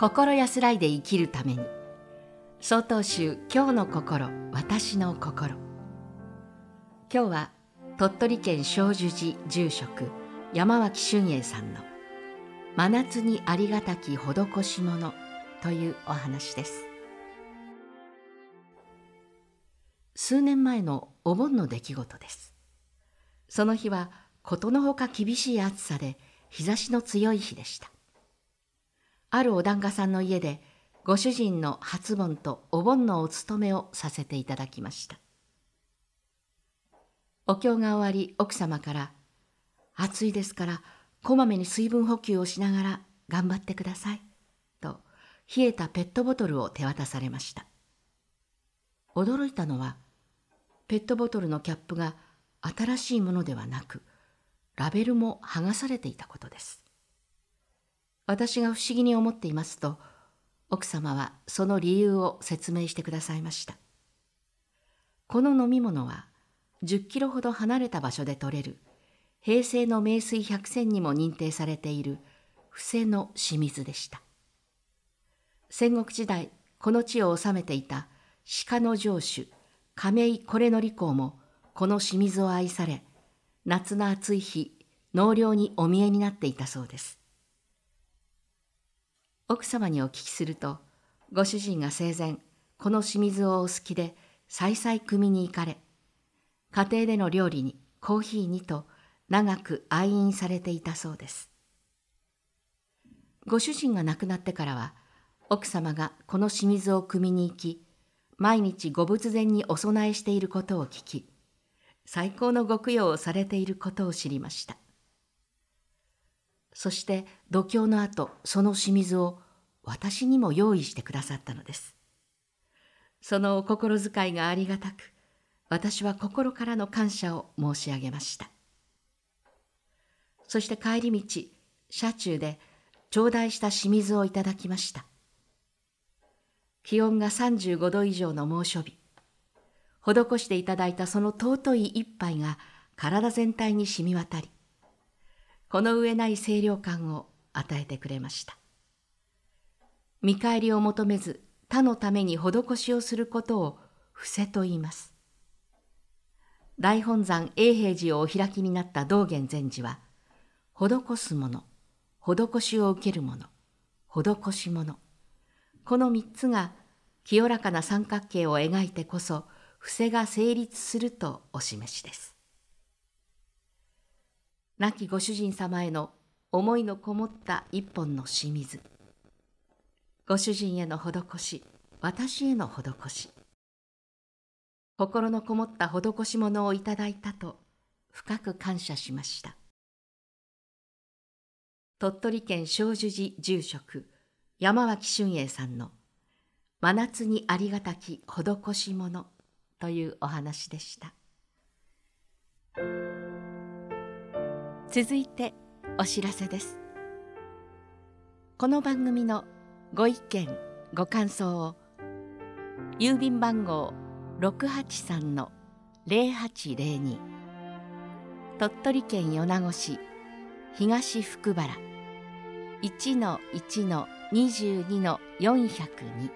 心安らいで生きるために。総統集今日の心。私の心。今日は鳥取県小樹寺住職山脇俊英さんの「真夏にありがたき施し物」というお話です。数年前のお盆の出来事です。その日はことのほか厳しい暑さで日差しの強い日でした。あるお檀家さんの家でご主人の初盆とお盆のお勤めをさせていただきました。お経が終わり奥様から「暑いですからこまめに水分補給をしながら頑張ってください」と冷えたペットボトルを手渡されました。驚いたのはペットボトルのキャップが新しいものではなくラベルも剥がされていたことです。私が不思議に思っていますと奥様はその理由を説明してくださいました。この飲み物は10キロほど離れた場所で取れる平成の名水百選にも認定されている布施の清水でした。戦国時代この地を治めていた鹿の城主亀井惟則公もこの清水を愛され夏の暑い日納涼にお見えになっていたそうです。奥様にお聞きするとご主人が生前この清水をお好きで再々組に行かれ家庭での料理にコーヒーにと長く愛飲されていたそうです。ご主人が亡くなってからは奥様がこの清水を汲みに行き毎日ご仏前にお供えしていることを聞き最高のご供養をされていることを知りました。そして度胸の後その清水を私にも用意してくださったのです。そのお心遣いがありがたく私は心からの感謝を申し上げました。そして帰り道車中で頂戴した清水をいただきました。気温が35度以上の猛暑日。施していただいたその尊い一杯が体全体に染み渡りこの上ない清涼感を与えてくれました。見返りを求めず他のために施しをすることを伏せと言います。大本山永平寺をお開きになった道元禅師は、施すもの、施しを受けるもの、施しもの。この三つが清らかな三角形を描いてこそ、伏せが成立するとお示しです。亡きご主人様への思いのこもった一本の清水。ご主人への施し、私への施し。心のこもった施し物をいただいたと深く感謝しました。鳥取県小樹寺住職山脇俊英さんの真夏にありがたき施し物というお話でした。続いてお知らせです。この番組のご意見ご感想を郵便番号683-0802鳥取県米子市東福原。1-1-22-402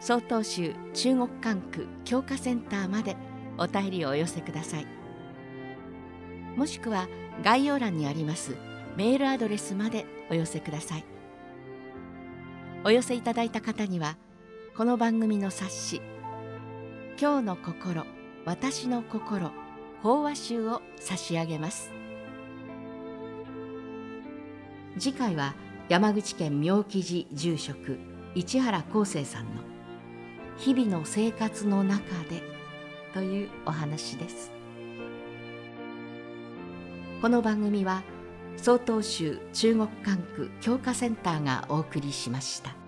曹洞宗中国管区教化センターまでお便りをお寄せください。もしくは概要欄にありますメールアドレスまでお寄せください。お寄せいただいた方にはこの番組の冊子「今日の心私の心法話集」を差し上げます。次回は山口県妙喜寺住職市原康生さんの「日々の生活の中で」というお話です。この番組は曹洞宗中国管区教化センターがお送りしました。